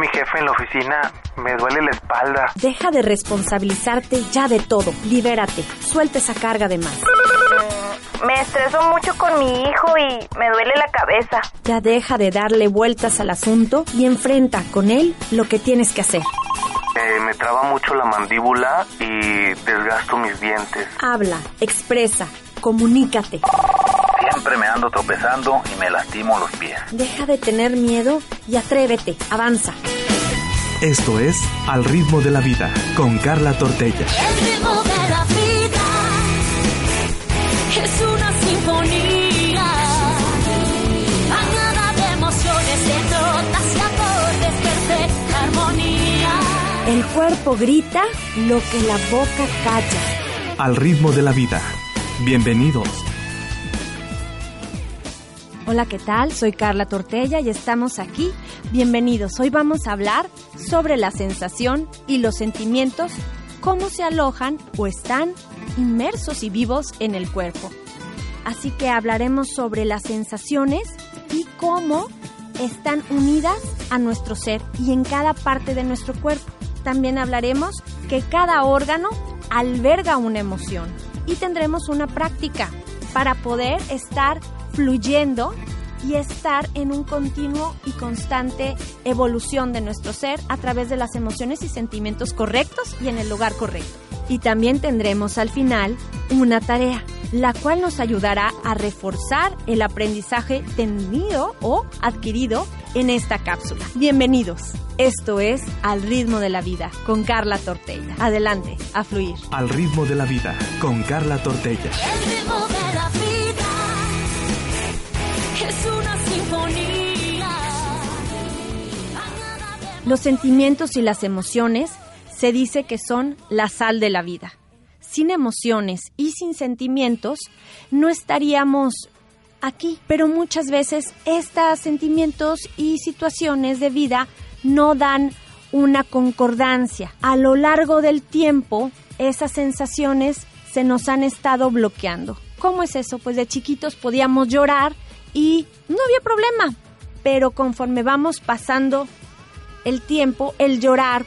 Mi jefe en la oficina, me duele la espalda. Deja de responsabilizarte ya de todo. Libérate. Suelta esa carga de más. Me estreso mucho con mi hijo y me duele la cabeza. Ya deja de darle vueltas al asunto y enfrenta con él lo que tienes que hacer. Eh, me traba mucho la mandíbula y desgasto mis dientes. Habla, expresa, comunícate. Siempre me ando tropezando y me lastimo los pies. Deja de tener miedo y atrévete, avanza. Esto es Al ritmo de la vida con Carla Tortella. El ritmo de la vida es una sinfonía. Bañada de emociones, de notas y acordes, perfecta armonía. El cuerpo grita lo que la boca calla. Al ritmo de la vida. Bienvenidos. Hola, ¿qué tal? Soy Carla Tortella y estamos aquí. Bienvenidos. Hoy vamos a hablar sobre la sensación y los sentimientos, cómo se alojan o están inmersos y vivos en el cuerpo. Así que hablaremos sobre las sensaciones y cómo están unidas a nuestro ser y en cada parte de nuestro cuerpo. También hablaremos que cada órgano alberga una emoción y tendremos una práctica para poder estar fluyendo y estar en un continuo y constante evolución de nuestro ser a través de las emociones y sentimientos correctos y en el lugar correcto. Y también tendremos al final una tarea, la cual nos ayudará a reforzar el aprendizaje tenido o adquirido en esta cápsula. Bienvenidos. Esto es Al ritmo de la vida con Carla Tortella. Adelante, a fluir. Al ritmo de la vida con Carla Tortella. El ritmo Los sentimientos y las emociones se dice que son la sal de la vida. Sin emociones y sin sentimientos no estaríamos aquí, pero muchas veces estos sentimientos y situaciones de vida no dan una concordancia. A lo largo del tiempo, esas sensaciones se nos han estado bloqueando. ¿Cómo es eso? Pues de chiquitos podíamos llorar y no había problema, pero conforme vamos pasando el tiempo, el llorar,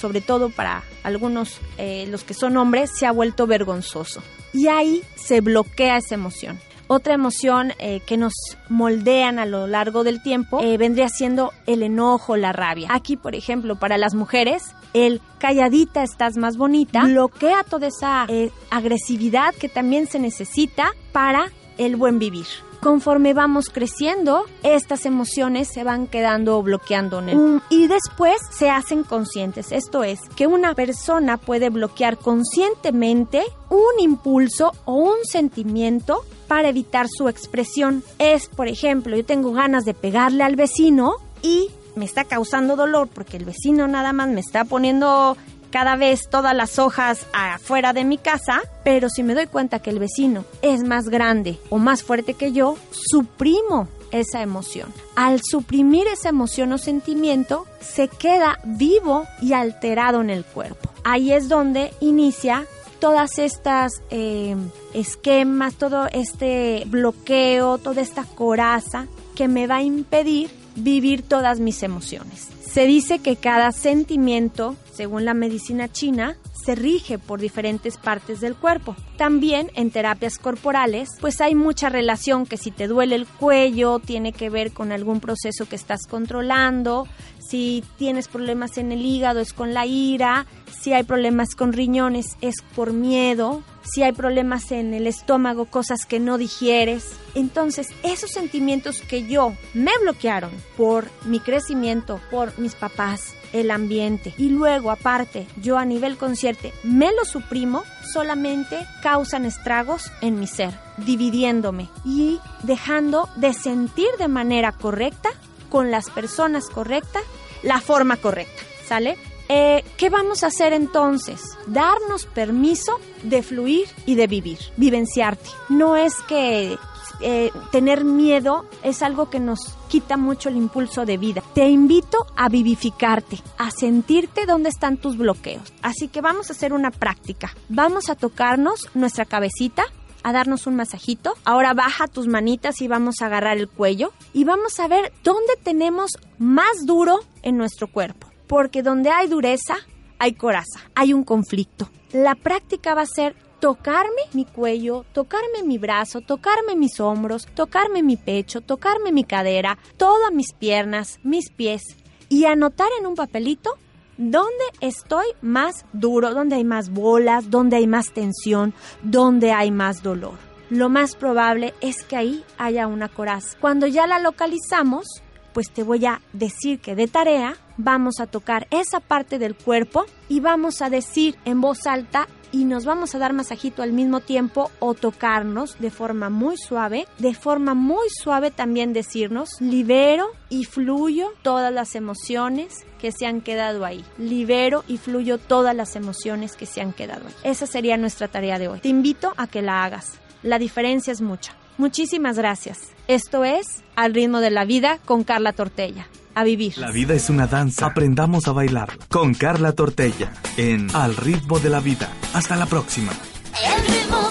sobre todo para algunos, eh, los que son hombres, se ha vuelto vergonzoso. Y ahí se bloquea esa emoción. Otra emoción eh, que nos moldean a lo largo del tiempo eh, vendría siendo el enojo, la rabia. Aquí, por ejemplo, para las mujeres, el calladita estás más bonita bloquea toda esa agresividad que también se necesita para el buen vivir. Conforme vamos creciendo, estas emociones se van quedando bloqueando en el y después se hacen conscientes. Esto es que una persona puede bloquear conscientemente un impulso o un sentimiento para evitar su expresión. Es, por ejemplo, yo tengo ganas de pegarle al vecino y me está causando dolor porque el vecino nada más me está poniendo cada vez todas las hojas afuera de mi casa, pero si me doy cuenta que el vecino es más grande o más fuerte que yo, suprimo esa emoción. Al suprimir esa emoción o sentimiento, se queda vivo y alterado en el cuerpo. Ahí es donde inicia todas estas eh, esquemas, todo este bloqueo, toda esta coraza que me va a impedir vivir todas mis emociones. Se dice que cada sentimiento, según la medicina china, se rige por diferentes partes del cuerpo. También en terapias corporales, pues hay mucha relación que si te duele el cuello, tiene que ver con algún proceso que estás controlando, si tienes problemas en el hígado es con la ira, si hay problemas con riñones es por miedo, si hay problemas en el estómago, cosas que no digieres. Entonces, esos sentimientos que yo me bloquearon por mi crecimiento, por mis papás, el ambiente y luego aparte yo a nivel consciente me lo suprimo, solamente causan estragos en mi ser, dividiéndome y dejando de sentir de manera correcta con las personas correctas la forma correcta, ¿sale? Eh, ¿Qué vamos a hacer entonces? Darnos permiso de fluir y de vivir, vivenciarte. No es que eh, tener miedo es algo que nos quita mucho el impulso de vida. Te invito a vivificarte, a sentirte dónde están tus bloqueos. Así que vamos a hacer una práctica. Vamos a tocarnos nuestra cabecita, a darnos un masajito. Ahora baja tus manitas y vamos a agarrar el cuello y vamos a ver dónde tenemos más duro en nuestro cuerpo. Porque donde hay dureza, hay coraza, hay un conflicto. La práctica va a ser tocarme mi cuello, tocarme mi brazo, tocarme mis hombros, tocarme mi pecho, tocarme mi cadera, todas mis piernas, mis pies y anotar en un papelito dónde estoy más duro, dónde hay más bolas, dónde hay más tensión, dónde hay más dolor. Lo más probable es que ahí haya una coraza. Cuando ya la localizamos, pues te voy a decir que de tarea vamos a tocar esa parte del cuerpo y vamos a decir en voz alta y nos vamos a dar masajito al mismo tiempo o tocarnos de forma muy suave, de forma muy suave también decirnos libero y fluyo todas las emociones que se han quedado ahí. Libero y fluyo todas las emociones que se han quedado ahí. Esa sería nuestra tarea de hoy. Te invito a que la hagas. La diferencia es mucha. Muchísimas gracias. Esto es Al ritmo de la vida con Carla Tortella. A vivir. La vida es una danza. Aprendamos a bailar con Carla Tortella en Al ritmo de la vida. Hasta la próxima. El ritmo